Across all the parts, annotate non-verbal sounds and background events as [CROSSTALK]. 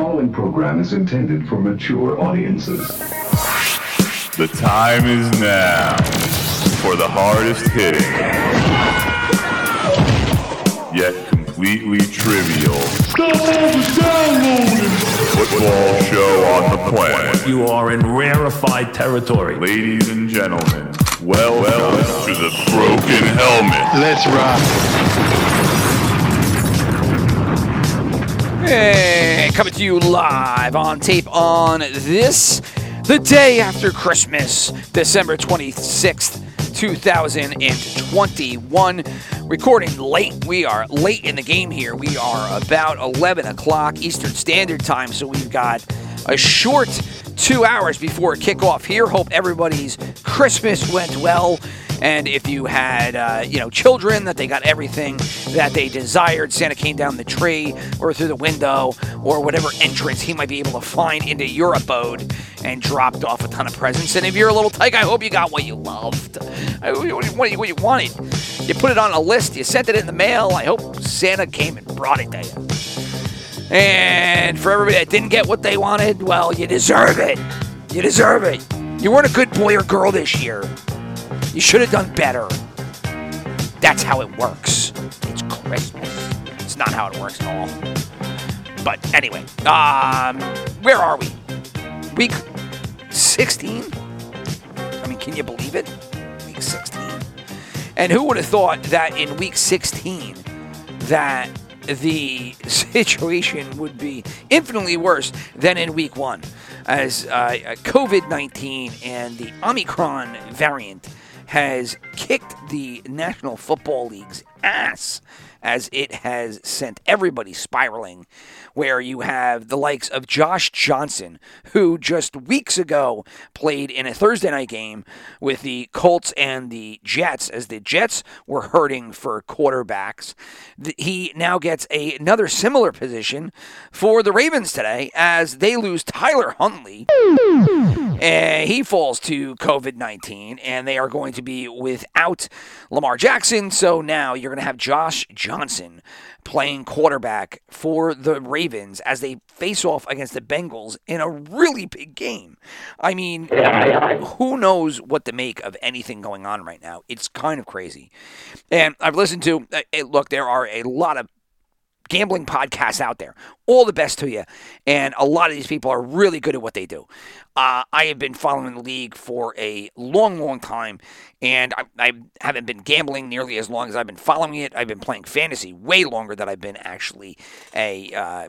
following program is intended for mature audiences. The time is now for the hardest hitting, yet completely trivial football show on the planet. You are in rarefied territory. Ladies and gentlemen, welcome to the Broken Helmet. Let's rock. Hey, coming to you live on tape on this, the day after Christmas, December 26th, 2021. Recording late. We are late in the game here. We are about 11 o'clock Eastern Standard Time, so we've got a short two hours before kickoff here. Hope everybody's Christmas went well. And if you had, uh, you know, children, that they got everything that they desired. Santa came down the tree or through the window or whatever entrance he might be able to find into your abode and dropped off a ton of presents. And if you're a little tyke, I hope you got what you loved, what what you wanted. You put it on a list, you sent it in the mail. I hope Santa came and brought it to you. And for everybody that didn't get what they wanted, well, you deserve it. You deserve it. You weren't a good boy or girl this year. You should have done better. That's how it works. It's Christmas. It's not how it works at all. But anyway, um, where are we? Week 16? I mean, can you believe it? Week 16. And who would have thought that in week 16 that the [LAUGHS] situation would be infinitely worse than in week one, as uh, COVID 19 and the Omicron variant has kicked the National Football League's ass as it has sent everybody spiraling. Where you have the likes of Josh Johnson, who just weeks ago played in a Thursday night game with the Colts and the Jets, as the Jets were hurting for quarterbacks. He now gets a, another similar position for the Ravens today as they lose Tyler Huntley. And he falls to COVID 19, and they are going to be without Lamar Jackson. So now you're going to have Josh Johnson playing quarterback for the Ravens as they face off against the Bengals in a really big game. I mean, who knows what to make of anything going on right now? It's kind of crazy. And I've listened to, uh, uh, look, there are a lot of gambling podcasts out there. All the best to you. And a lot of these people are really good at what they do. Uh, I have been following the league for a long, long time, and I, I haven't been gambling nearly as long as I've been following it. I've been playing fantasy way longer than I've been actually a. Uh,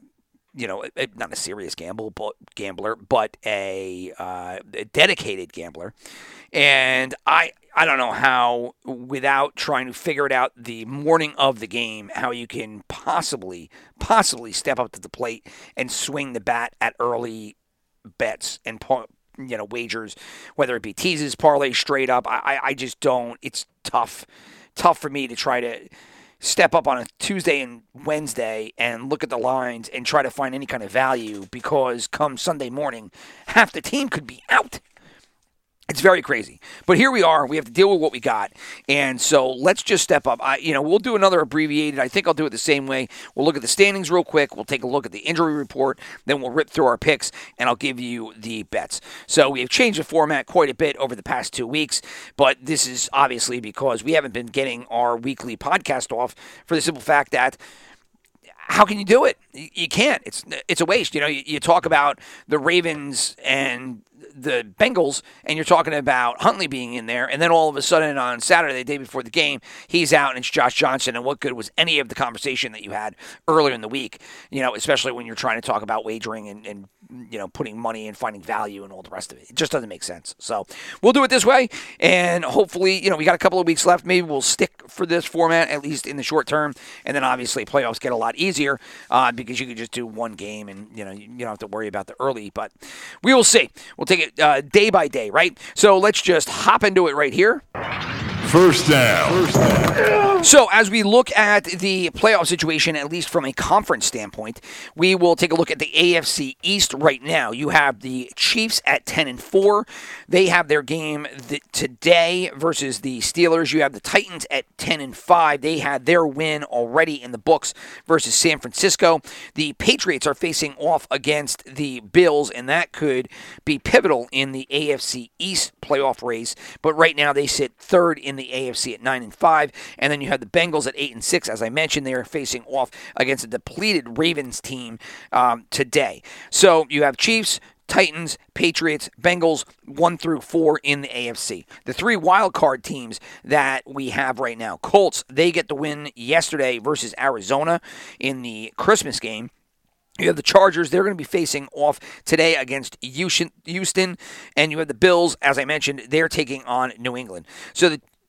you know, not a serious gamble, but gambler, but a, uh, a dedicated gambler, and I I don't know how without trying to figure it out the morning of the game how you can possibly possibly step up to the plate and swing the bat at early bets and you know wagers, whether it be teases, parlay, straight up. I, I just don't. It's tough tough for me to try to step up on a Tuesday and Wednesday and look at the lines and try to find any kind of value because come Sunday morning, half the team could be out. It's very crazy. But here we are. We have to deal with what we got. And so let's just step up. I, you know, we'll do another abbreviated. I think I'll do it the same way. We'll look at the standings real quick. We'll take a look at the injury report. Then we'll rip through our picks and I'll give you the bets. So we have changed the format quite a bit over the past two weeks. But this is obviously because we haven't been getting our weekly podcast off for the simple fact that how can you do it? You can't. It's it's a waste. You know, you, you talk about the Ravens and the Bengals, and you're talking about Huntley being in there, and then all of a sudden on Saturday, the day before the game, he's out and it's Josh Johnson. And what good was any of the conversation that you had earlier in the week? You know, especially when you're trying to talk about wagering and, and you know putting money and finding value and all the rest of it. It just doesn't make sense. So we'll do it this way, and hopefully, you know, we got a couple of weeks left. Maybe we'll stick for this format at least in the short term, and then obviously playoffs get a lot easier uh, because you can just do one game and you know you don't have to worry about the early. But we will see. We'll take it uh, day by day, right? So let's just hop into it right here. First down. First down. So, as we look at the playoff situation, at least from a conference standpoint, we will take a look at the AFC East right now. You have the Chiefs at 10 and 4. They have their game th- today versus the Steelers. You have the Titans at 10 and 5. They had their win already in the books versus San Francisco. The Patriots are facing off against the Bills, and that could be pivotal in the AFC East playoff race. But right now, they sit third in the AFC at 9 and 5. And then you have the Bengals at eight and six. As I mentioned, they are facing off against a depleted Ravens team um, today. So you have Chiefs. Titans, Patriots, Bengals, one through four in the AFC. The three wild card teams that we have right now Colts, they get the win yesterday versus Arizona in the Christmas game. You have the Chargers. They're going to be facing off today against Houston. And you have the Bills, as I mentioned, they're taking on New England. So the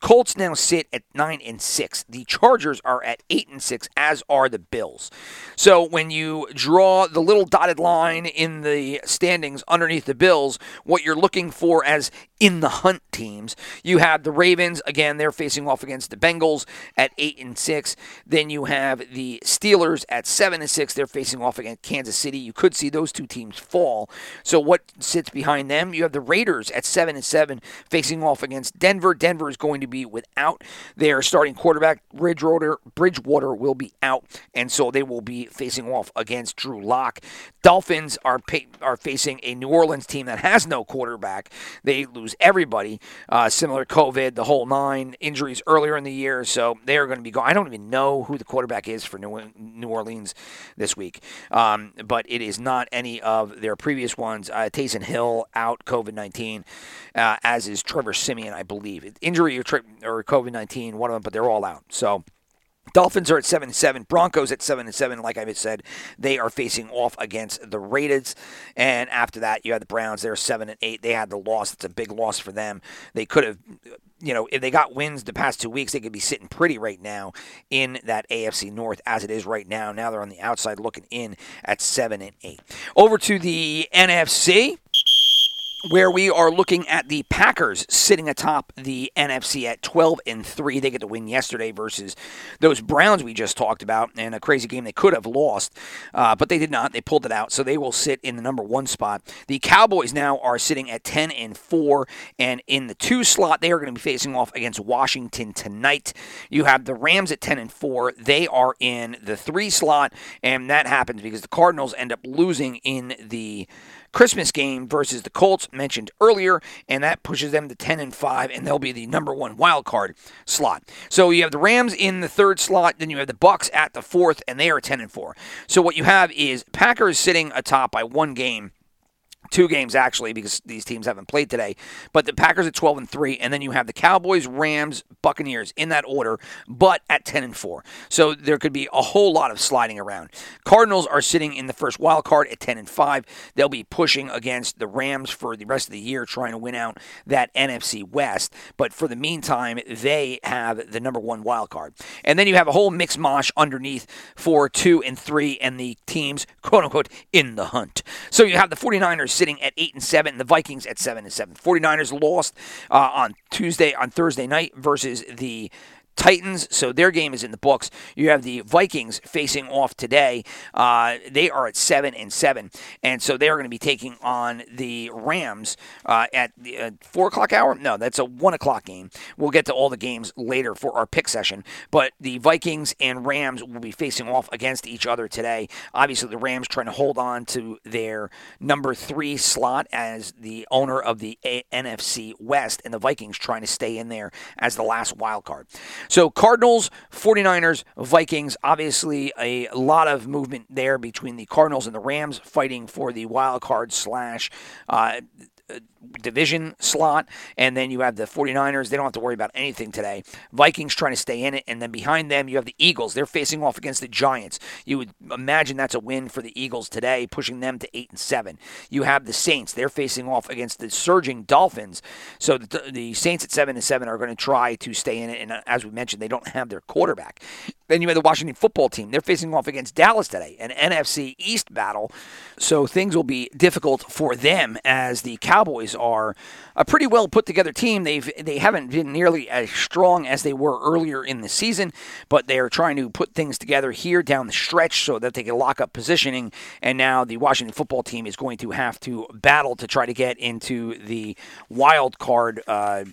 Colts now sit at nine and six. The Chargers are at eight and six, as are the Bills. So when you draw the little dotted line in the standings underneath the Bills, what you're looking for as in the hunt teams, you have the Ravens again. They're facing off against the Bengals at eight and six. Then you have the Steelers at seven and six. They're facing off against Kansas City. You could see those two teams fall. So what sits behind them? You have the Raiders at seven and seven, facing off against Denver. Denver is going to be without their starting quarterback. Bridgewater, Bridgewater will be out, and so they will be facing off against Drew Lock. Dolphins are pay, are facing a New Orleans team that has no quarterback. They lose everybody, uh, similar COVID, the whole nine injuries earlier in the year. So they are going to be going. I don't even know who the quarterback is for New, New Orleans this week, um, but it is not any of their previous ones. Uh, Taysom Hill out COVID nineteen, uh, as is Trevor Siemian, I believe. Injury or, or COVID nineteen, one of them, but they're all out. So. Dolphins are at seven and seven. Broncos at seven and seven. Like I said, they are facing off against the Raiders. And after that, you have the Browns. They're seven and eight. They had the loss. It's a big loss for them. They could have, you know, if they got wins the past two weeks, they could be sitting pretty right now in that AFC North as it is right now. Now they're on the outside looking in at seven and eight. Over to the NFC where we are looking at the Packers sitting atop the NFC at 12 and 3. They get the win yesterday versus those Browns we just talked about, and a crazy game they could have lost, uh, but they did not. They pulled it out, so they will sit in the number one spot. The Cowboys now are sitting at 10 and 4, and in the two slot, they are going to be facing off against Washington tonight. You have the Rams at 10 and 4. They are in the three slot, and that happens because the Cardinals end up losing in the Christmas game versus the Colts mentioned earlier, and that pushes them to 10 and 5, and they'll be the number one wild card slot. So you have the Rams in the third slot, then you have the Bucks at the fourth, and they are 10 and 4. So what you have is Packers sitting atop by one game two games actually because these teams haven't played today. But the Packers at 12 and 3 and then you have the Cowboys, Rams, Buccaneers in that order, but at 10 and 4. So there could be a whole lot of sliding around. Cardinals are sitting in the first wild card at 10 and 5. They'll be pushing against the Rams for the rest of the year trying to win out that NFC West, but for the meantime, they have the number 1 wild card. And then you have a whole mix mosh underneath for 2 and 3 and the teams quote unquote in the hunt. So you have the 49ers sitting at eight and seven, and the Vikings at seven and seven. 49ers lost uh, on Tuesday, on Thursday night versus the Titans, so their game is in the books. You have the Vikings facing off today. Uh, they are at seven and seven, and so they are going to be taking on the Rams uh, at the uh, four o'clock hour. No, that's a one o'clock game. We'll get to all the games later for our pick session, but the Vikings and Rams will be facing off against each other today. Obviously, the Rams trying to hold on to their number three slot as the owner of the a- NFC West, and the Vikings trying to stay in there as the last wild card. So Cardinals, 49ers, Vikings, obviously a lot of movement there between the Cardinals and the Rams fighting for the wild card slash uh, division slot. And then you have the 49ers. They don't have to worry about anything today. Vikings trying to stay in it. And then behind them, you have the Eagles. They're facing off against the Giants. You would imagine that's a win for the Eagles today, pushing them to 8 and 7. You have the Saints. They're facing off against the surging Dolphins. So the, the Saints at 7 and 7 are going to try to stay in it. And uh, as we mentioned, they don't have their quarterback. Then you have the Washington football team. They're facing off against Dallas today, an NFC East battle. So things will be difficult for them as the Cowboys Cowboys are a pretty well put together team. They've they haven't been nearly as strong as they were earlier in the season, but they are trying to put things together here down the stretch so that they can lock up positioning. And now the Washington football team is going to have to battle to try to get into the wild card. Uh,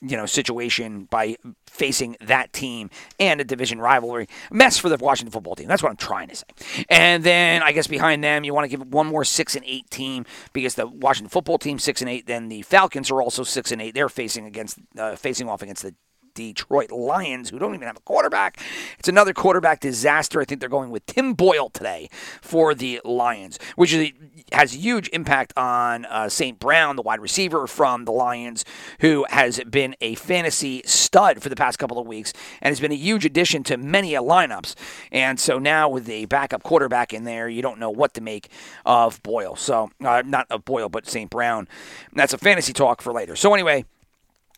you know situation by facing that team and a division rivalry mess for the Washington football team. That's what I'm trying to say. And then I guess behind them you want to give one more six and eight team because the Washington football team six and eight. Then the Falcons are also six and eight. They're facing against uh, facing off against the Detroit Lions, who don't even have a quarterback. It's another quarterback disaster. I think they're going with Tim Boyle today for the Lions, which is, has huge impact on uh, St. Brown, the wide receiver from the Lions, who has been a fantasy stud for the past couple of weeks and has been a huge addition to many lineups. And so now with a backup quarterback in there, you don't know what to make of Boyle. So, uh, not of Boyle, but St. Brown. That's a fantasy talk for later. So, anyway,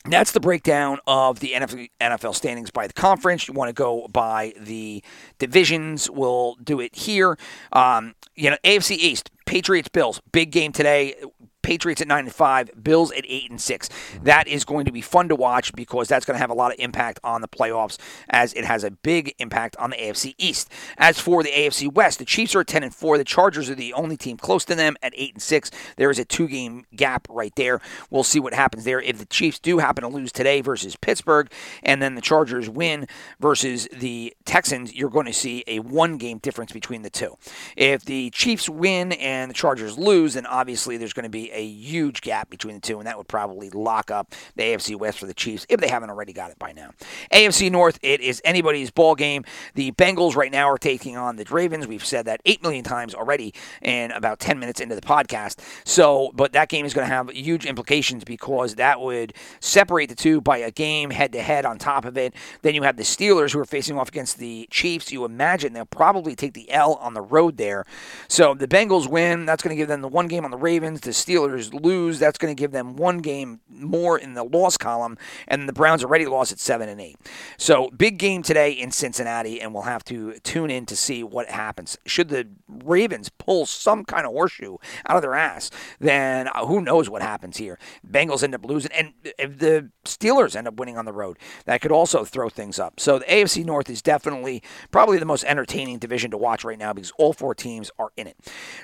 that's the breakdown of the NFL standings by the conference. You want to go by the divisions, we'll do it here. Um, you know, AFC East, Patriots, Bills, big game today. Patriots at nine and five, Bills at eight and six. That is going to be fun to watch because that's going to have a lot of impact on the playoffs, as it has a big impact on the AFC East. As for the AFC West, the Chiefs are at ten and four. The Chargers are the only team close to them at eight and six. There is a two-game gap right there. We'll see what happens there. If the Chiefs do happen to lose today versus Pittsburgh, and then the Chargers win versus the Texans, you're going to see a one-game difference between the two. If the Chiefs win and the Chargers lose, then obviously there's going to be a huge gap between the two, and that would probably lock up the AFC West for the Chiefs if they haven't already got it by now. AFC North, it is anybody's ball game. The Bengals right now are taking on the Ravens. We've said that eight million times already in about 10 minutes into the podcast. So, but that game is going to have huge implications because that would separate the two by a game head to head on top of it. Then you have the Steelers who are facing off against the Chiefs. You imagine they'll probably take the L on the road there. So the Bengals win. That's going to give them the one game on the Ravens. The Steelers Steelers lose, that's going to give them one game more in the loss column, and the Browns already lost at seven and eight. So big game today in Cincinnati, and we'll have to tune in to see what happens. Should the Ravens pull some kind of horseshoe out of their ass, then uh, who knows what happens here? Bengals end up losing, and if the Steelers end up winning on the road, that could also throw things up. So the AFC North is definitely probably the most entertaining division to watch right now because all four teams are in it.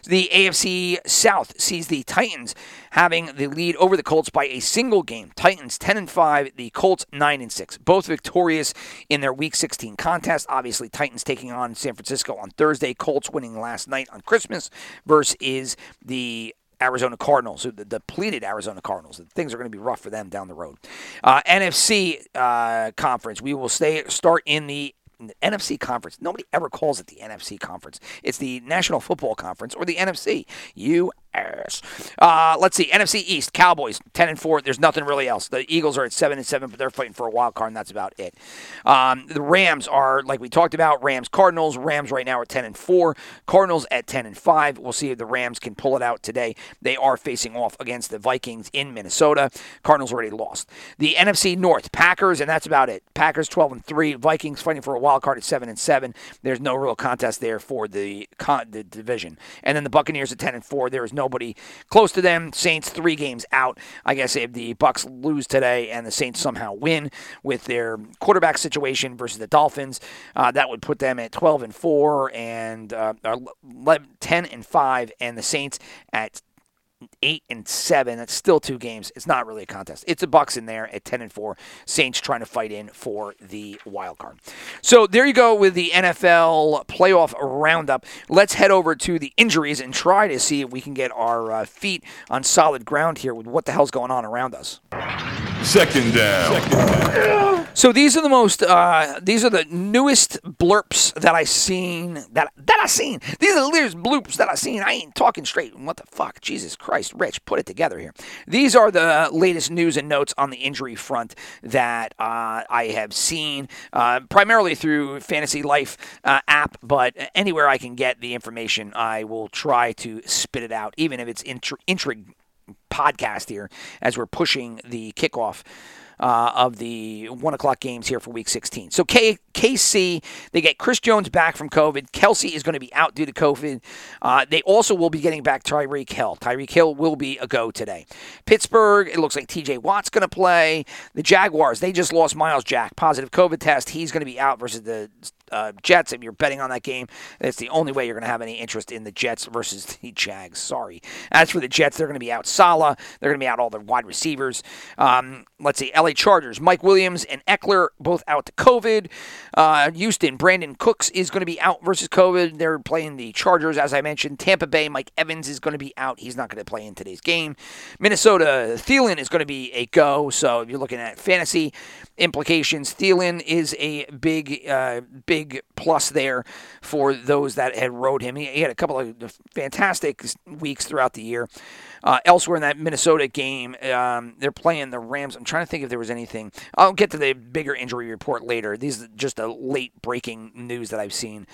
The AFC South sees the Titans having the lead over the Colts by a single game. Titans 10 and 5, the Colts 9 and 6. Both victorious in their week 16 contest. Obviously Titans taking on San Francisco on Thursday, Colts winning last night on Christmas versus the Arizona Cardinals, the depleted Arizona Cardinals. Things are going to be rough for them down the road. Uh, NFC uh, conference. We will stay start in the the NFC conference. Nobody ever calls it the NFC conference. It's the National Football Conference or the NFC. You ass. Uh, let's see. NFC East, Cowboys, 10 and 4. There's nothing really else. The Eagles are at 7 and 7, but they're fighting for a wild card, and that's about it. Um, the Rams are, like we talked about, Rams Cardinals. Rams right now are 10 and 4. Cardinals at 10 and 5. We'll see if the Rams can pull it out today. They are facing off against the Vikings in Minnesota. Cardinals already lost. The NFC North, Packers, and that's about it. Packers 12 and 3. Vikings fighting for a wild card at 7 and 7. There's no real contest there for the, con- the division. And then the Buccaneers at 10 and 4. There is no nobody close to them. Saints three games out. I guess if the Bucks lose today and the Saints somehow win with their quarterback situation versus the Dolphins, uh, that would put them at 12 and four and uh, 10 and five, and the Saints at eight and seven. That's still two games. It's not really a contest. It's a Bucks in there at ten and four. Saints trying to fight in for the wild card. So there you go with the NFL playoff roundup. Let's head over to the injuries and try to see if we can get our uh, feet on solid ground here with what the hell's going on around us. Second down. Second down. So these are the most uh, these are the newest blurps that I seen that that I seen. These are the latest bloops that I seen. I ain't talking straight. What the fuck? Jesus Christ, Rich, put it together here. These are the latest news and notes on the injury front that uh, I have seen, uh, primarily through Fantasy Life uh, app, but anywhere I can get the information, I will try to spit it out, even if it's intri- podcast here as we're pushing the kickoff uh, of the one o'clock games here for Week 16. So K- KC, they get Chris Jones back from COVID. Kelce is going to be out due to COVID. Uh, they also will be getting back Tyreek Hill. Tyreek Hill will be a go today. Pittsburgh, it looks like TJ Watt's going to play. The Jaguars, they just lost Myles Jack, positive COVID test. He's going to be out versus the uh, Jets. If you're betting on that game, it's the only way you're going to have any interest in the Jets versus [LAUGHS] the Jags. Sorry. As for the Jets, they're going to be out Saleh. They're going to be out all their wide receivers. Um, let's see, LA Chargers, Mike Williams and Ekeler both out to COVID. Uh, Houston, Brandin Cooks is going to be out versus COVID. They're playing the Chargers, as I mentioned. Tampa Bay, Mike Evans is going to be out. He's not going to play in today's game. Minnesota, Thielen is going to be a go. So if you're looking at fantasy implications, Thielen is a big, uh, big plus there for those that had rode him. He, he had a couple of fantastic weeks throughout the year. Uh, elsewhere in that Minnesota game, um, they're playing the Rams. I'm trying to think if there was anything. I'll get to the bigger injury report later. These are just a late breaking news that I've seen.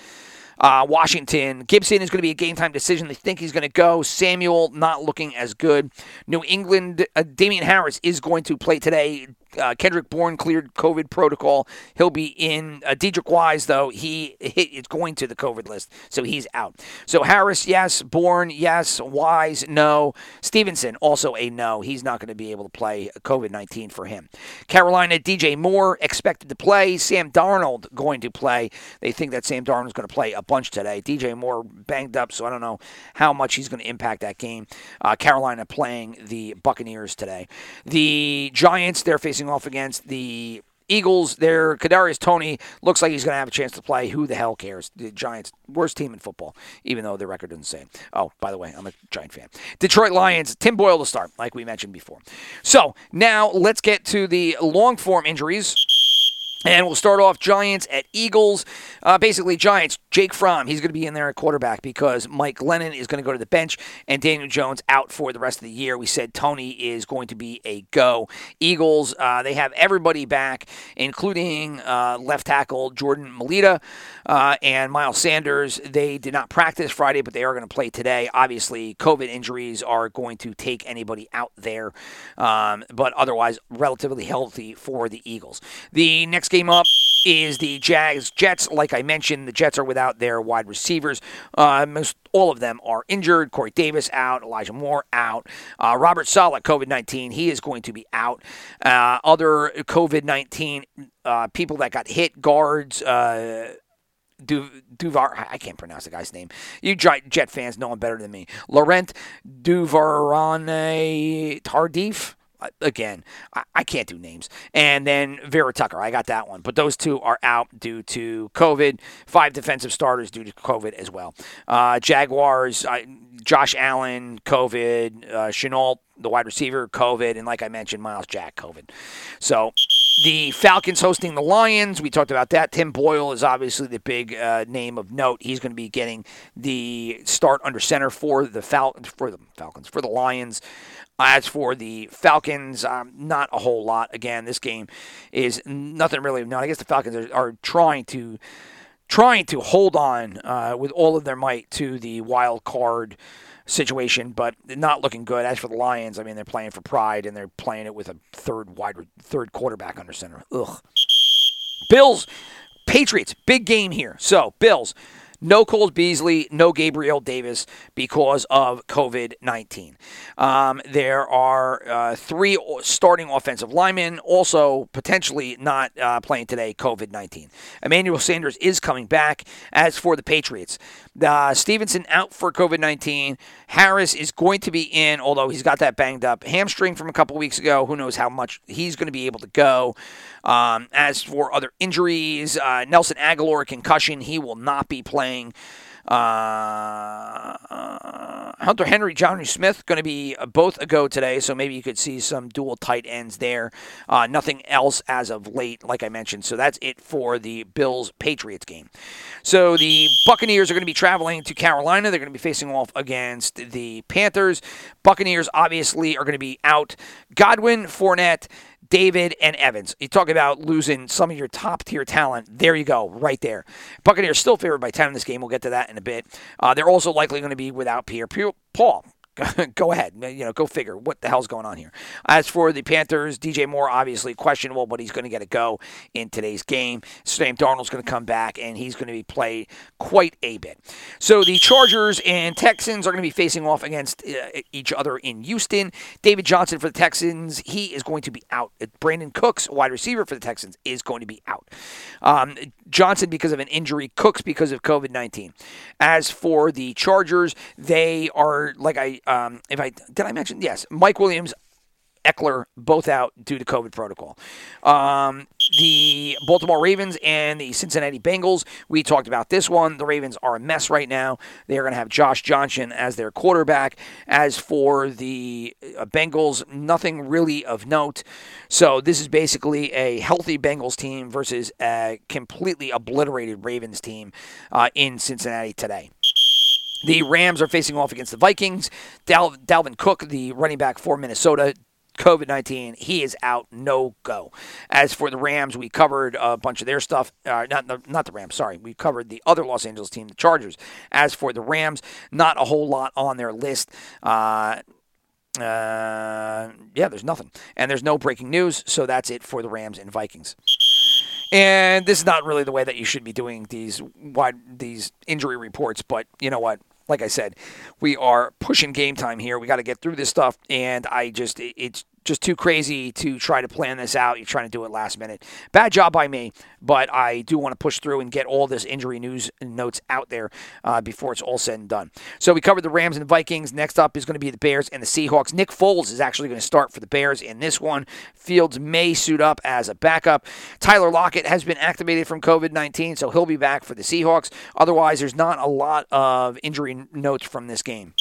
Uh, Washington, Gibson is going to be a game time decision. They think he's going to go. Samuel not looking as good. New England, uh, Damien Harris is going to play today uh, Kendrick Bourne cleared COVID protocol. He'll be in. Uh, Deatrich Wise, though, he is going to the COVID list, so he's out. So Harris, yes. Bourne, yes. Wise, no. Stevenson, also a no. He's not going to be able to play COVID 19 for him. Carolina, DJ Moore expected to play. Sam Darnold going to play. They think that Sam Darnold is going to play a bunch today. DJ Moore banged up, so I don't know how much he's going to impact that game. Uh, Carolina playing the Buccaneers today. The Giants, they're facing facing off against the Eagles, there, Kadarius Toney looks like he's going to have a chance to play. Who the hell cares? The Giants, worst team in football, even though their record doesn't say. Oh, by the way, I'm a Giant fan. Detroit Lions, Tim Boyle to start, like we mentioned before. So now let's get to the long form injuries. And we'll start off Giants at Eagles. Uh, basically, Giants, Jake Fromm, he's going to be in there at quarterback because Mike Glennon is going to go to the bench and Daniel Jones out for the rest of the year. We said Toney is going to be a go. Eagles, uh, they have everybody back, including uh, left tackle Jordan Mailata uh, and Miles Sanders. They did not practice Friday, but they are going to play today. Obviously, COVID injuries are going to take anybody out there, um, but otherwise, relatively healthy for the Eagles. The next game up is the Jags Jets. Like I mentioned, the Jets are without their wide receivers. Uh, most all of them are injured. Corey Davis out, Elijah Moore out, uh, Robert Saleh COVID nineteen. He is going to be out. Uh, other COVID nineteen uh, people that got hit guards. Uh, Du, Duvar, I can't pronounce the guy's name. You Jet fans know him better than me. Laurent Duvernay Tardif again, I, I, can't do names. And then Vera Tucker, I got that one. But those two are out due to COVID. Five defensive starters due to COVID as well. Uh, Jaguars, Josh Allen, COVID. Uh, Shenault, the wide receiver, COVID. And like I mentioned, Myles Jack, COVID. So the Falcons hosting the Lions. We talked about that. Tim Boyle is obviously the big uh, name of note. He's going to be getting the start under center for the Fal- for the Falcons for the Lions. As for the Falcons, um, not a whole lot. Again, this game is nothing really. No, I guess the Falcons are, are trying to trying to hold on uh, with all of their might to the wild card situation, but not looking good. As for the Lions, I mean, they're playing for pride and they're playing it with a third wide, third quarterback under center. Ugh. Bills, Patriots, big game here. So, Bills, no Cole Beasley, no Gabriel Davis because of COVID 19. Um, there are uh, three starting offensive linemen also potentially not uh, playing today, COVID 19. Emmanuel Sanders is coming back. As for the Patriots, uh, Stevenson out for COVID 19. Harris is going to be in, although he's got that banged up hamstring from a couple weeks ago. Who knows how much he's going to be able to go. Um, as for other injuries, uh, Nelson Agholor concussion, he will not be playing. Uh, Hunter Henry, Jonnu Smith, going to be both a go today, so maybe you could see some dual tight ends there. Uh, nothing else as of late, like I mentioned. So that's it for the Bills Patriots game. So the Buccaneers are going to be traveling to Carolina. They're going to be facing off against the Panthers. Buccaneers obviously are going to be out. Godwin, Fournette. David and Evans. You talk about losing some of your top tier talent. There you go, right there. Buccaneers still favored by 10 in this game. We'll get to that in a bit. Uh, they're also likely going to be without Pierre Paul. [LAUGHS] go ahead. You know, go figure what the hell's going on here. As for the Panthers, DJ Moore obviously questionable, but he's going to get a go in today's game. Sam Darnold's going to come back and he's going to be played quite a bit. So the Chargers and Texans are going to be facing off against uh, each other in Houston. David Johnson for the Texans, he is going to be out. Brandin Cooks, wide receiver for the Texans, is going to be out. Um, Johnson because of an injury, Cooks because of COVID 19. As for the Chargers, they are, like I, um, if I, did I mention? Yes, Mike Williams, Ekeler both out due to COVID protocol. Um, the Baltimore Ravens and the Cincinnati Bengals, we talked about this one. The Ravens are a mess right now. They are going to have Josh Johnson as their quarterback. As for the uh, Bengals, nothing really of note. So this is basically a healthy Bengals team versus a completely obliterated Ravens team uh, in Cincinnati today. The Rams are facing off against the Vikings. Dal- Dalvin Cook, the running back for Minnesota, COVID 19. He is out, no go. As for the Rams, we covered a bunch of their stuff. Uh, not, the, not the Rams, sorry. We covered the other Los Angeles team, the Chargers. As for the Rams, not a whole lot on their list. Uh, uh, yeah, there's nothing. And there's no breaking news, so that's it for the Rams and Vikings. And this is not really the way that you should be doing these wide these injury reports, but you know what? Like I said, we are pushing game time here. We got to get through this stuff, and I just it's just too crazy to try to plan this out. You're trying to do it last minute. Bad job by me, but I do want to push through and get all this injury news and notes out there uh, before it's all said and done. So we covered the Rams and Vikings. Next up is going to be the Bears and the Seahawks. Nick Foles is actually going to start for the Bears in this one. Fields may suit up as a backup. Tyler Lockett has been activated from COVID 19, so he'll be back for the Seahawks. Otherwise, there's not a lot of injury notes from this game.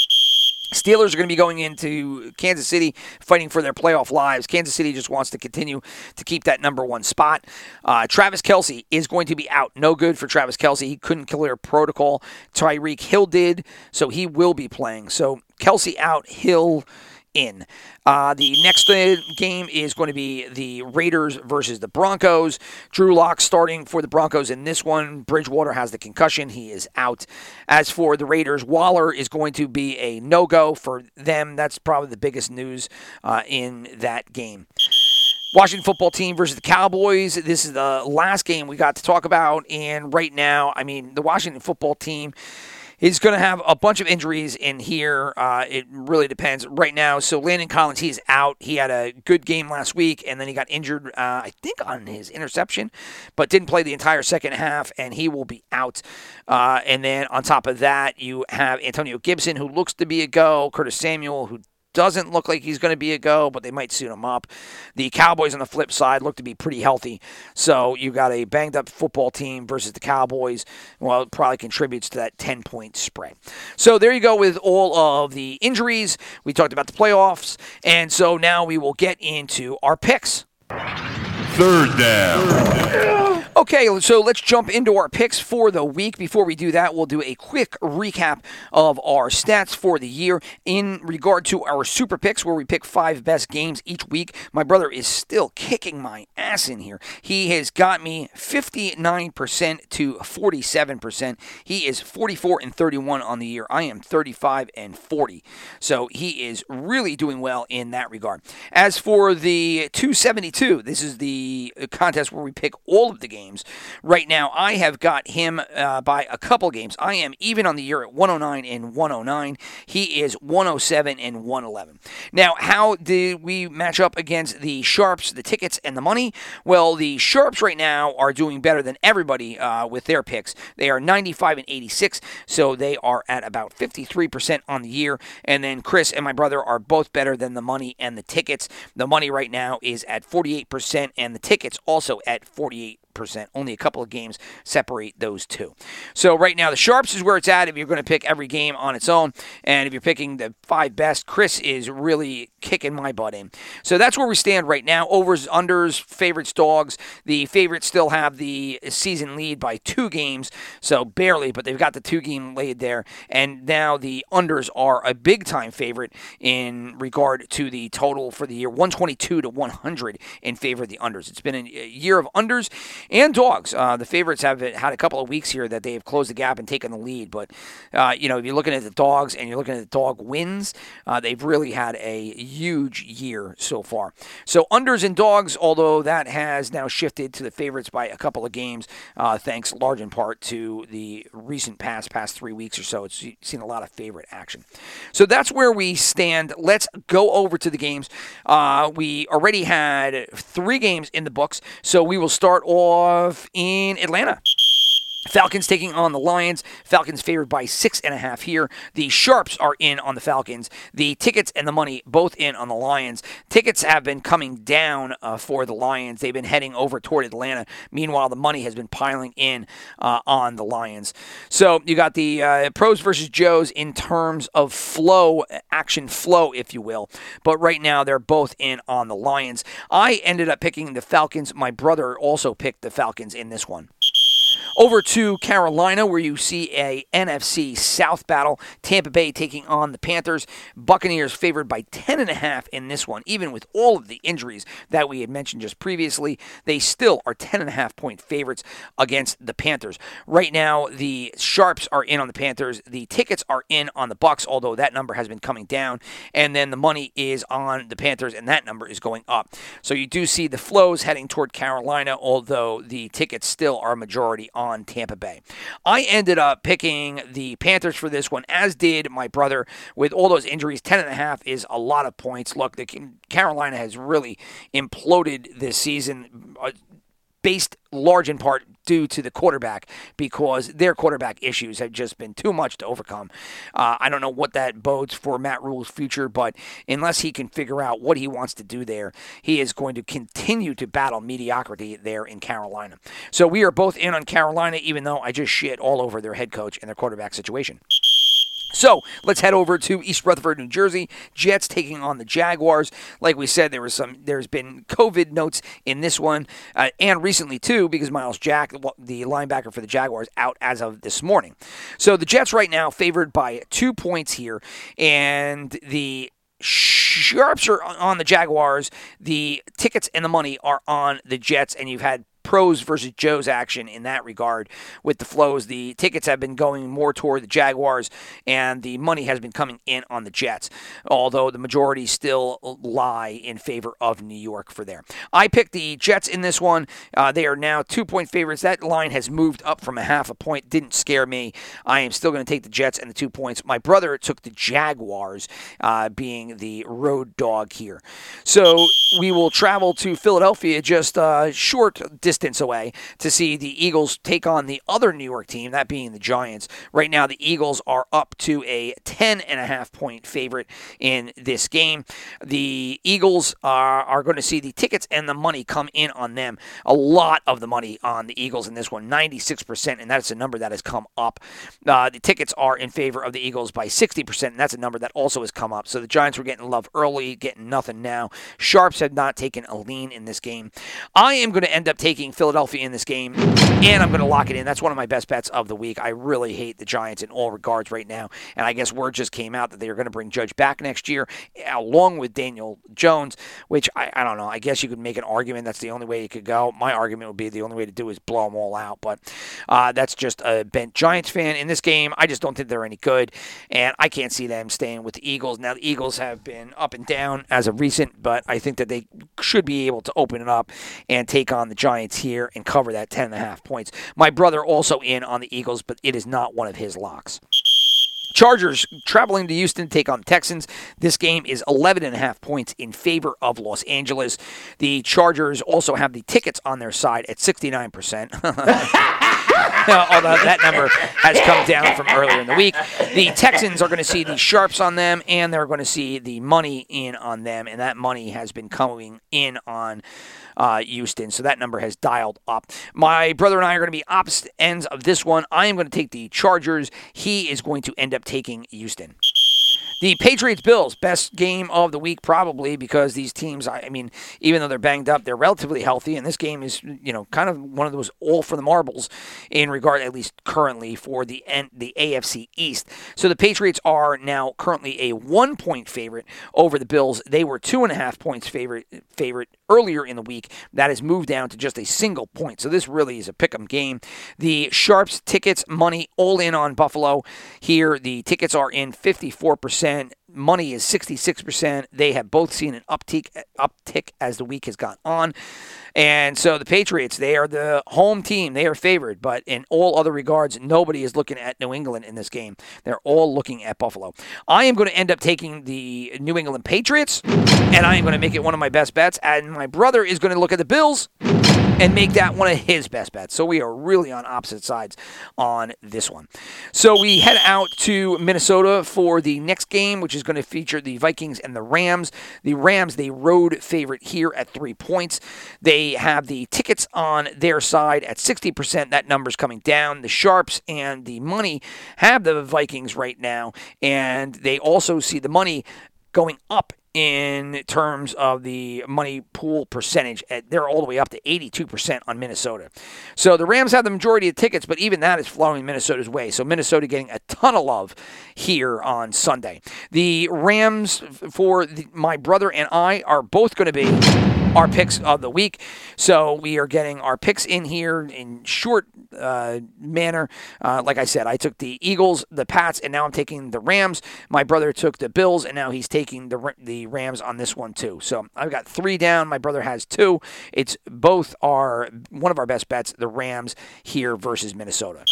Steelers are going to be going into Kansas City fighting for their playoff lives. Kansas City just wants to continue to keep that number one spot. Uh, Travis Kelce is going to be out. No good for Travis Kelce. He couldn't clear protocol. Tyreek Hill did, so he will be playing. So Kelce out, Hill in. Uh, the next game is going to be the Raiders versus the Broncos. Drew Lock starting for the Broncos in this one. Bridgewater has the concussion. He is out. As for the Raiders, Waller is going to be a no go for them. That's probably the biggest news uh, in that game. Washington football team versus the Cowboys. This is the last game we got to talk about. And right now, I mean, the Washington football team He's going to have a bunch of injuries in here. Uh, it really depends right now. So Landon Collins, he's out. He had a good game last week, and then he got injured, uh, I think, on his interception, but didn't play the entire second half, and he will be out. Uh, and then on top of that, you have Antonio Gibson, who looks to be a go. Curtis Samuel, who doesn't look like he's going to be a go, but they might suit him up. The Cowboys on the flip side look to be pretty healthy. So you've got a banged up football team versus the Cowboys. Well, it probably contributes to that 10 point spread. So there you go with all of the injuries. We talked about the playoffs. And so now we will get into our picks. Third down. Third down. Okay, so let's jump into our picks for the week. Before we do that, we'll do a quick recap of our stats for the year in regard to our super picks, where we pick five best games each week. My brother is still kicking my ass in here. He has got me 59% to 47%. He is 44 and 31 on the year. I am 35 and 40. So he is really doing well in that regard. As for the 272, this is the contest where we pick all of the games games. Right now, I have got him uh, by a couple games. I am even on the year at 109 and 109. He is 107 and 111. Now, how did we match up against the Sharps, the tickets, and the money? Well, the Sharps right now are doing better than everybody uh, with their picks. They are 95 and 86, so they are at about 53% on the year. And then Chris and my brother are both better than the money and the tickets. The money right now is at 48%, and the tickets also at 48 percent Only a couple of games separate those two. So right now, the Sharps is where it's at if you're going to pick every game on its own. And if you're picking the five best, Chris is really kicking my butt in. So that's where we stand right now. Overs, unders, favorites, dogs. The favorites still have the season lead by two games, so barely, but they've got the two game lead there. And now the unders are a big time favorite in regard to the total for the year 122 to 100 in favor of the unders. It's been a year of unders and dogs. Uh, the favorites have had a couple of weeks here that they have closed the gap and taken the lead. But uh, you know, if you're looking at the dogs and you're looking at the dog wins, uh, they've really had a huge year so far. So unders and dogs, although that has now shifted to the favorites by a couple of games, uh, thanks large in part to the recent past past three weeks or so. It's seen a lot of favorite action. So that's where we stand. Let's go over to the games. Uh, we already had three games in the books, so we will start in Atlanta. Falcons taking on the Lions. Falcons favored by six and a half here. The Sharps are in on the Falcons. The tickets and the money both in on the Lions. Tickets have been coming down uh, for the Lions. They've been heading over toward Atlanta. Meanwhile, the money has been piling in uh, on the Lions. So you got the uh, pros versus Joes in terms of flow, action flow, if you will. But right now, they're both in on the Lions. I ended up picking the Falcons. My brother also picked the Falcons in this one. Over to Carolina, where you see a NFC South battle. Tampa Bay taking on the Panthers. Buccaneers favored by 10.5 in this one. Even with all of the injuries that we had mentioned just previously, they still are 10.5 point favorites against the Panthers. Right now, the Sharps are in on the Panthers. The tickets are in on the Bucks, although that number has been coming down. And then the money is on the Panthers, and that number is going up. So you do see the flows heading toward Carolina, although the tickets still are majority on Tampa Bay. I ended up picking the Panthers for this one, as did my brother. With all those injuries, 10.5 is a lot of points. Look, the Carolina has really imploded this season. Uh, Based large in part due to the quarterback because their quarterback issues have just been too much to overcome. Uh, I don't know what that bodes for Matt Rhule's future, but unless he can figure out what he wants to do there, he is going to continue to battle mediocrity there in Carolina. So we are both in on Carolina, even though I just shit all over their head coach and their quarterback situation. So let's head over to East Rutherford, New Jersey. Jets taking on the Jaguars. Like we said, there was some. There's been COVID notes in this one, uh, and recently too, because Myles Jack, the linebacker for the Jaguars, out as of this morning. So the Jets right now favored by two points here, and the Sharps are on the Jaguars. The tickets and the money are on the Jets, and you've had pros versus Joe's action in that regard with the flows. The tickets have been going more toward the Jaguars, and the money has been coming in on the Jets, although the majority still lie in favor of New York for there. I picked the Jets in this one. Uh, they are now two point favorites. That line has moved up from a half a point. Didn't scare me. I am still going to take the Jets and the two points. My brother took the Jaguars, uh, being the road dog here. So we will travel to Philadelphia, just a short distance distance away to see the Eagles take on the other New York team, that being the Giants. Right now, the Eagles are up to a 10 and a half point favorite in this game. The Eagles are, are going to see the tickets and the money come in on them. A lot of the money on the Eagles in this one, 96%, and that's a number that has come up. Uh, the tickets are in favor of the Eagles by 60%, and that's a number that also has come up. So the Giants were getting love early, getting nothing now. Sharps have not taken a lean in this game. I am going to end up taking taking Philadelphia in this game, and I'm going to lock it in. That's one of my best bets of the week. I really hate the Giants in all regards right now, and I guess word just came out that they are going to bring Judge back next year, along with Daniel Jones, which I, I don't know. I guess you could make an argument that's the only way it could go. My argument would be the only way to do is blow them all out, but uh, that's just a bent Giants fan. In this game, I just don't think they're any good, and I can't see them staying with the Eagles. Now, the Eagles have been up and down as of recent, but I think that they should be able to open it up and take on the Giants here and cover that 10.5 points. My brother also in on the Eagles, but it is not one of his locks. Chargers traveling to Houston to take on the Texans. This game is 11 and a half points in favor of Los Angeles. The Chargers also have the tickets on their side at 69%. [LAUGHS] Although that number has come down from earlier in the week. The Texans are going to see the sharps on them, and they're going to see the money in on them, and that money has been coming in on uh, Houston. So that number has dialed up. My brother and I are going to be opposite ends of this one. I am going to take the Chargers. He is going to end up taking Houston. The Patriots Bills, best game of the week, probably because these teams, I mean, even though they're banged up, they're relatively healthy. And this game is, you know, kind of one of those all for the marbles in regard, at least currently, for the, the AFC East. So the Patriots are now currently a one point favorite over the Bills. They were two and a half points favorite, favorite earlier in the week. That has moved down to just a single point. So this really is a pick 'em game. The Sharps tickets money all in on Buffalo. Here, the tickets are in 54% money is 66%. They have both seen an uptick uptick as the week has gone on. And so the Patriots, they are the home team. They are favored, but in all other regards, nobody is looking at New England in this game. They're all looking at Buffalo. I am going to end up taking the New England Patriots, and I am going to make it one of my best bets. And my brother is going to look at the Bills and make that one of his best bets. So we are really on opposite sides on this one. So we head out to Minnesota for the next game, which is going to feature the Vikings and the Rams. The Rams, the road favorite here at three points. They have the tickets on their side at 60%. That number's coming down. The Sharps and the money have the Vikings right now, and they also see the money going up in terms of the money pool percentage. They're all the way up to 82% on Minnesota. So the Rams have the majority of tickets, but even that is flowing Minnesota's way. So Minnesota getting a ton of love here on Sunday. The Rams, for the, my brother and I, are both going to be our picks of the week. So we are getting our picks in here in short uh, manner. Uh, like I said, I took the Eagles, the Pats, and now I'm taking the Rams. My brother took the Bills, and now he's taking the the Rams on this one too. So I've got three down. My brother has two. It's both are one of our best bets. The Rams here versus Minnesota.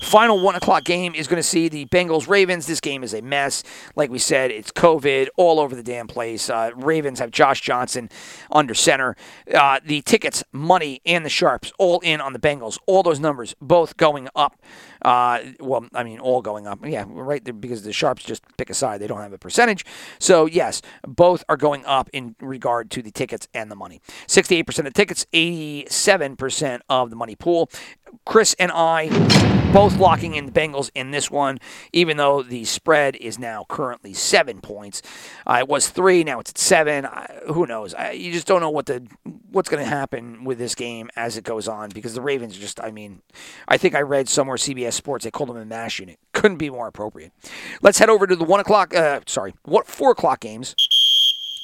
Final one o'clock game is going to see the Bengals Ravens. This game is a mess. Like we said, it's COVID all over the damn place. Uh, Ravens have Josh Johnson under center. Uh, the tickets, money, and the sharps all in on the Bengals. All those numbers both going up. Uh, well, I mean, all going up. Yeah, right there because the sharps just pick a side. They don't have a percentage. So, yes, both are going up in regard to the tickets and the money. 68% of tickets, 87% of the money pool. Chris and I both locking in the Bengals in this one, even though the spread is now currently seven points. Uh, it was three, now it's at seven. I, who knows? I, you just don't know what the what's going to happen with this game as it goes on because the Ravens just, I mean, I think I read somewhere CBS Sports they called them a mash unit. Couldn't be more appropriate. Let's head over to the one o'clock, uh, sorry, what four o'clock games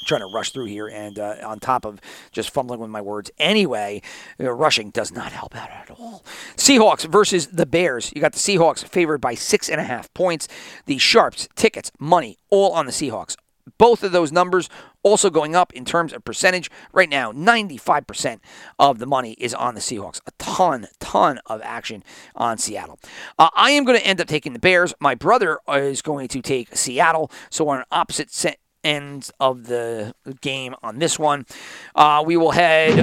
trying to rush through here, and uh, on top of just fumbling with my words anyway, uh, rushing does not help out at all. Seahawks versus the Bears. You got the Seahawks favored by six and a half points. The Sharps, tickets, money, all on the Seahawks. Both of those numbers also going up in terms of percentage. Right now, 95% of the money is on the Seahawks. A ton, ton of action on Seattle. Uh, I am going to end up taking the Bears. My brother is going to take Seattle. So on opposite ends of the game on this one. Uh, we will head.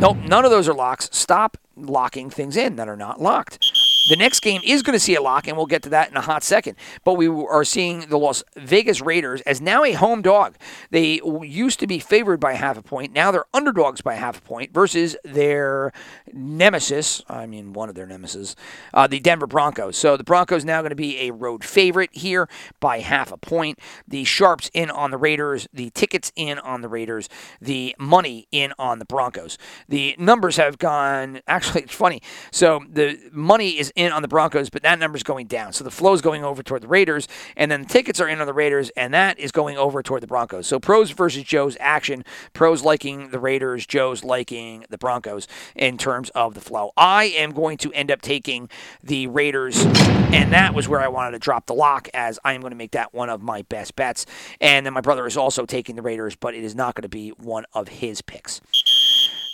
Nope, none of those are locks. Stop locking things in that are not locked. The next game is going to see a lock, and we'll get to that in a hot second. But we are seeing the Las Vegas Raiders as now a home dog. They used to be favored by half a point. Now they're underdogs by half a point versus their nemesis. I mean, one of their nemesis, uh, the Denver Broncos. So the Broncos now going to be a road favorite here by half a point. The Sharps in on the Raiders. The tickets in on the Raiders. The money in on the Broncos. The numbers have gone. [LAUGHS] Actually, it's funny. So the money is in on the Broncos, but that number is going down. So the flow is going over toward the Raiders, and then the tickets are in on the Raiders, and that is going over toward the Broncos. So pros versus Joe's action. Pros liking the Raiders, Joe's liking the Broncos in terms of the flow. I am going to end up taking the Raiders, and that was where I wanted to drop the lock, as I am going to make that one of my best bets. And then my brother is also taking the Raiders, but it is not going to be one of his picks.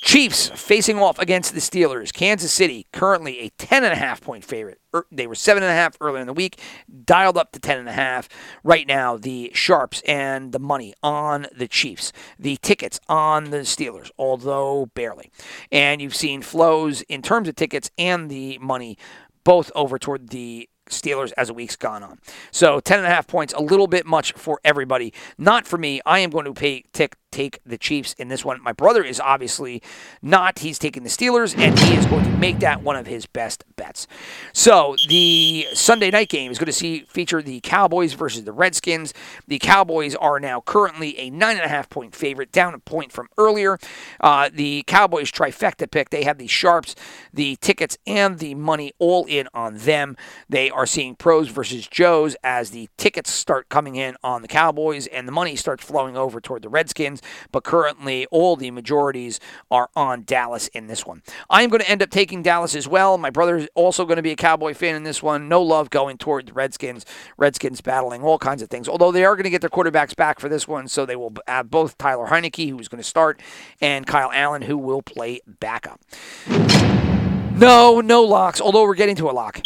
Chiefs facing off against the Steelers. Kansas City currently a 10.5 point favorite. Er, they were 7.5 earlier in the week, dialed up to 10.5. Right now, the Sharps and the money on the Chiefs. The tickets on the Steelers, although barely. And you've seen flows in terms of tickets and the money both over toward the Steelers as a week's gone on. So 10.5 points, a little bit much for everybody. Not for me. I am going to pay, tick, take the Chiefs in this one. My brother is obviously not. He's taking the Steelers, and he is going to make that one of his best bets. So the Sunday night game is going to see feature the Cowboys versus the Redskins. The Cowboys are now currently a nine and a half point favorite, down a point from earlier. Uh, the Cowboys trifecta pick. They have the sharps, the tickets, and the money all in on them. They are seeing pros versus Joes as the tickets start coming in on the Cowboys, and the money starts flowing over toward the Redskins. Redskins, but currently all the majorities are on Dallas in this one. I am going to end up taking Dallas as well. My brother is also going to be a Cowboy fan in this one. No love going toward the Redskins. Redskins battling all kinds of things. Although they are going to get their quarterbacks back for this one, so they will have both Tyler Heinicke, who's going to start, and Kyle Allen, who will play backup. No, no locks, although we're getting to a lock.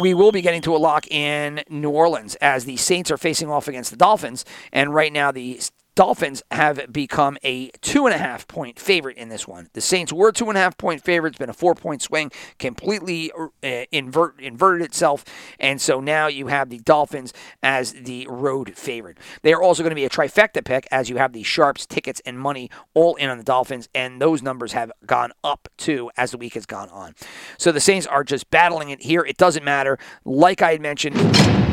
We will be getting to a lock in New Orleans as the Saints are facing off against the Dolphins. And right now, the Dolphins have become a two and a half point favorite in this one. The Saints were two and a half point favorites, been a four point swing, completely uh, invert, inverted itself, and so now you have the Dolphins as the road favorite. They are also going to be a trifecta pick as you have the sharps, tickets, and money all in on the Dolphins, and those numbers have gone up too as the week has gone on. So the Saints are just battling it here. It doesn't matter. Like I had mentioned,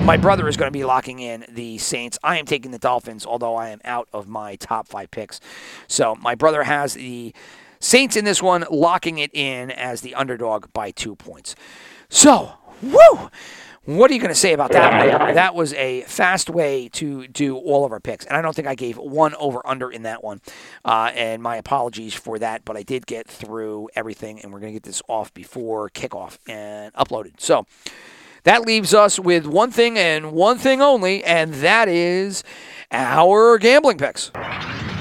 my brother is going to be locking in the Saints. I am taking the Dolphins, although I am out of my top five picks. So my brother has the Saints in this one, locking it in as the underdog by two points. So, woo! What are you going to say about that? [LAUGHS] That was a fast way to do all of our picks. And I don't think I gave one over under in that one. Uh, and my apologies for that, but I did get through everything, and we're going to get this off before kickoff and uploaded. So that leaves us with one thing and one thing only, and that is our gambling picks.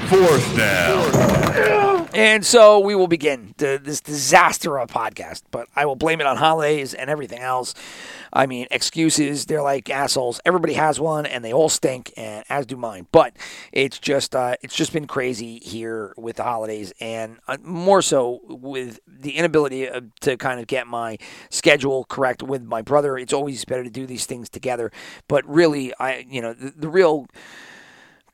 Fourth down. And so we will begin this disaster of a podcast, but I will blame it on holidays and everything else. I mean, excuses, they're like assholes. Everybody has one and they all stink, and as do mine. But it's just uh, it's just been crazy here with the holidays, and uh, more so with the inability to kind of get my schedule correct with my brother. It's always better to do these things together. But really, I you know the, the real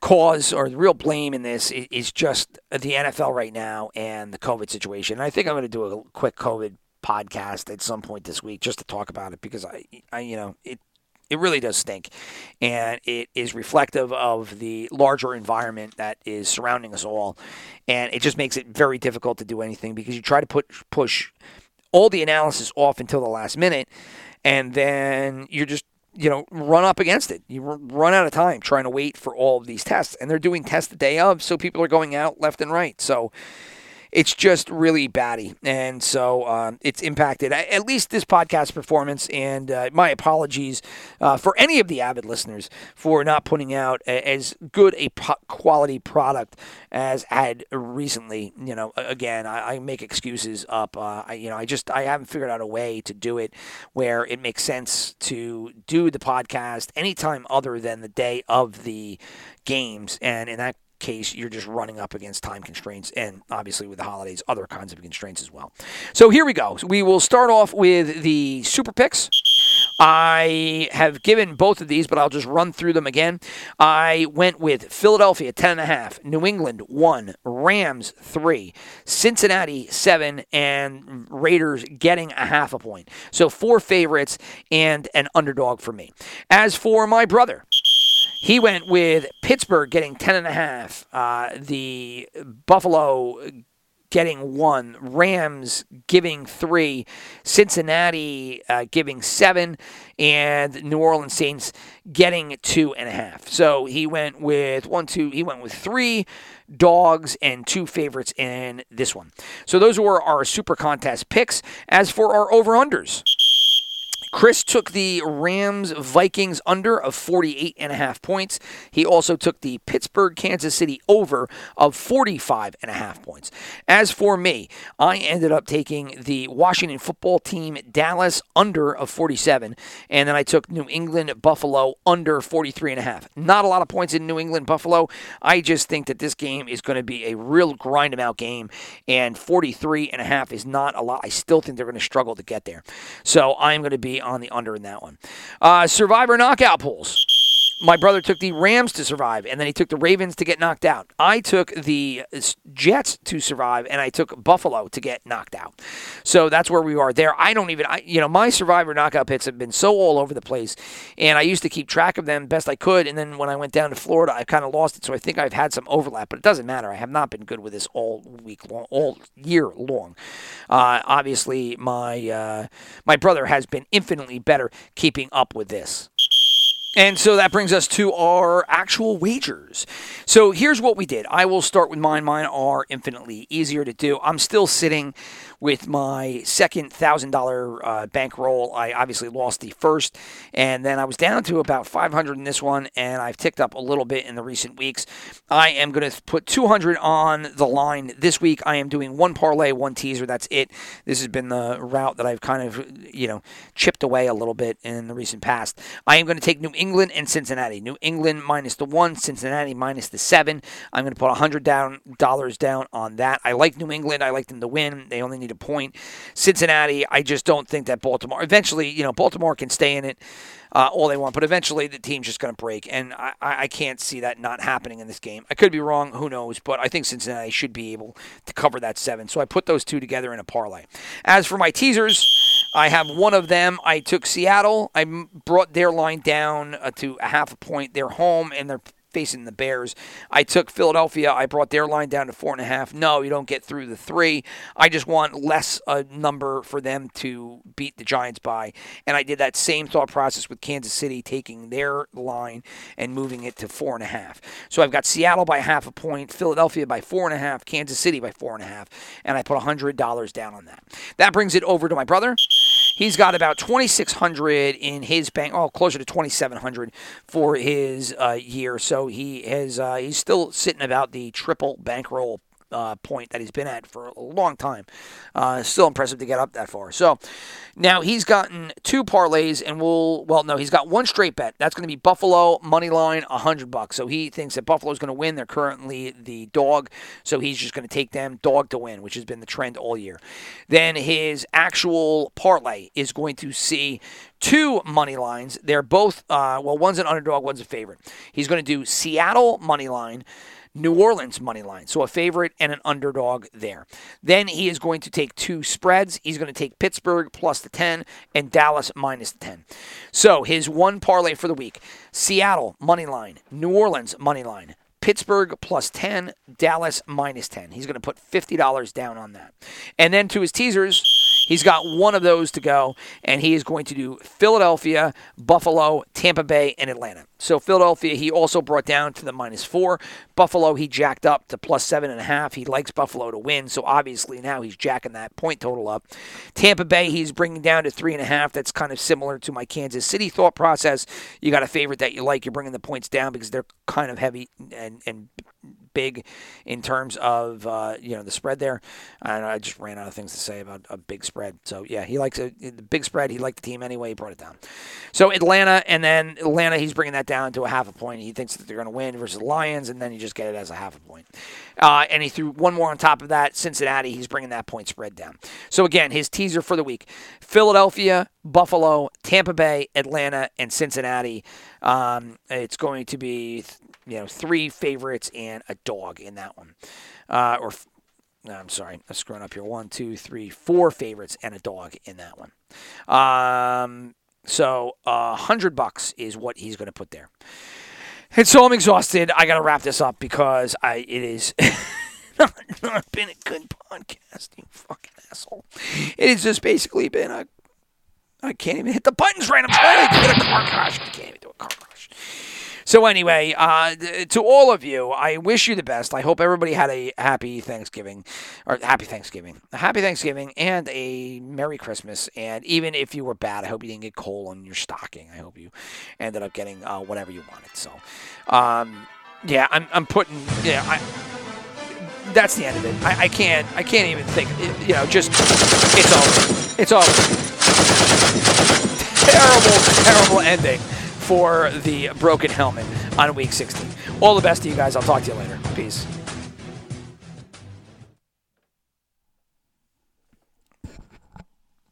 cause or the real blame in this is just the NFL right now and the COVID situation. And I think I'm going to do a quick COVID podcast at some point this week just to talk about it because I, I you know, it it really does stink, and it is reflective of the larger environment that is surrounding us all, and it just makes it very difficult to do anything because you try to put push all the analysis off until the last minute, and then you're just you know, run up against it. You run out of time trying to wait for all of these tests. And they're doing tests the day of, so people are going out left and right. So it's just really batty. And so um, it's impacted at least this podcast performance. And uh, my apologies uh, for any of the avid listeners for not putting out as good a quality product as had recently. You know, again, I, I make excuses up. Uh, I, you know, I just I haven't figured out a way to do it where it makes sense to do the podcast anytime other than the day of the games. And in that case, you're just running up against time constraints and obviously with the holidays, other kinds of constraints as well. So here we go. We will start off with the super picks. I have given both of these, but I'll just run through them again. I went with Philadelphia 10.5, New England 1, Rams 3, Cincinnati 7, and Raiders getting a half a point. So four favorites and an underdog for me. As for my brother, he went with Pittsburgh getting 10.5, uh, the Buffalo getting one, Rams giving three, Cincinnati uh, giving seven, and New Orleans Saints getting two and a half. So he went with one, two, he went with three dogs and two favorites in this one. So those were our super contest picks. As for our over unders, Chris took the Rams Vikings under of 48 and a half points. He also took the Pittsburgh Kansas City over of 45 and a half points. As for me, I ended up taking the Washington football team Dallas under of 47 and then I took New England Buffalo under 43 and a half. Not a lot of points in New England Buffalo. I just think that this game is going to be a real grind them out game and 43 and a half is not a lot. I still think they're going to struggle to get there. So I'm going to be on the under in that one. Uh, Survivor knockout pools. My brother took the Rams to survive, and then he took the Ravens to get knocked out. I took the Jets to survive, and I took Buffalo to get knocked out. So that's where we are there. I don't even, I, you know, my Survivor knockout pits have been so all over the place, and I used to keep track of them best I could. And then when I went down to Florida, I kind of lost it. So I think I've had some overlap, but it doesn't matter. I have not been good with this all week long, all year long. Uh, obviously, my uh, my brother has been infinitely better keeping up with this. And so that brings us to our actual wagers. So here's what we did. I will start with mine. Mine are infinitely easier to do. I'm still sitting with my second thousand dollar uh, bankroll. I obviously lost the first, and then I was down to about 500 in this one, and I've ticked up a little bit in the recent weeks. I am going to put 200 on the line this week. I am doing one parlay, one teaser. That's it. This has been the route that I've kind of you know chipped away a little bit in the recent past. I am going to take New England and Cincinnati. New England minus the one, Cincinnati minus the seven. I'm going to put a 100 down dollars down on that. I like New England. I like them to win. They only need a point. Cincinnati, I just don't think that Baltimore. Eventually, you know, Baltimore can stay in it uh, all they want, but eventually the team's just going to break, and I, I can't see that not happening in this game. I could be wrong, who knows? But I think Cincinnati should be able to cover that seven. So I put those two together in a parlay. As for my teasers. I have one of them. I took Seattle. I brought their line down uh, to a half a point. They're home and they're facing the Bears. I took Philadelphia. I brought their line down to four and a half. No, you don't get through the three. I just want less a number for them to beat the Giants by. And I did that same thought process with Kansas City taking their line and moving it to four and a half. So I've got Seattle by half a point, Philadelphia by four and a half, Kansas City by four and a half, and I put hundred dollars down on that. That brings it over to my brother. He's got about 2,600 in his bank, oh, closer to 2,700 for his uh, year. So he has uh, he's still sitting about the triple bankroll uh, point that he's been at for a long time. Uh, still impressive to get up that far. So now he's gotten two parlays, and we'll well no, he's got one straight bet. That's going to be Buffalo money line, hundred bucks. So he thinks that Buffalo's going to win. They're currently the dog, so he's just going to take them dog to win, which has been the trend all year. Then his actual parlay is going to see two money lines. They're both uh, well, one's an underdog, one's a favorite. He's going to do Seattle money line. New Orleans money line. So a favorite and an underdog there. Then he is going to take two spreads. He's going to take Pittsburgh plus the 10 and Dallas minus the 10. So his one parlay for the week Seattle money line, New Orleans money line, Pittsburgh plus 10, Dallas minus 10. He's going to put $50 down on that. And then to his teasers, he's got one of those to go, and he is going to do Philadelphia, Buffalo, Tampa Bay, and Atlanta. So Philadelphia, he also brought down to the minus four. Buffalo, he jacked up to plus seven and a half. He likes Buffalo to win, so obviously now he's jacking that point total up. Tampa Bay, he's bringing down to three and a half. That's kind of similar to my Kansas City thought process. You got a favorite that you like, you're bringing the points down because they're kind of heavy and and big in terms of uh, you know the spread there. And I just ran out of things to say about a big spread. So yeah, he likes a the big spread. He liked the team anyway. He brought it down. So Atlanta, and then Atlanta, he's bringing that down to a half a point. He thinks that they're going to win versus the Lions, and then you just get it as a half a point. Uh, and he threw one more on top of that. Cincinnati, he's bringing that point spread down. So again, his teaser for the week: Philadelphia, Buffalo, Tampa Bay, Atlanta, and Cincinnati. Um, it's going to be you know three favorites and a dog in that one, uh, or I'm sorry, I'm screwing up here. One, two, three, four favorites and a dog in that one. Um, so a uh, hundred bucks is what he's going to put there. And so I'm exhausted. I got to wrap this up because I it is [LAUGHS] not, not been a good podcast. You fucking asshole. It has just basically been a. I can't even hit the buttons right. I'm trying to get a car crash. I can't even do a car crash. So anyway, uh, to all of you, I wish you the best. I hope everybody had a happy Thanksgiving, or happy Thanksgiving, a happy Thanksgiving, and a Merry Christmas. And even if you were bad, I hope you didn't get coal on your stocking. I hope you ended up getting uh, whatever you wanted. So, um, yeah, I'm, I'm putting, yeah, I, that's the end of it. I, I can't, I can't even think. It, you know, just it's all. It's over. Terrible, terrible ending for the broken helmet on week 16. All the best to you guys. I'll talk to you later. Peace.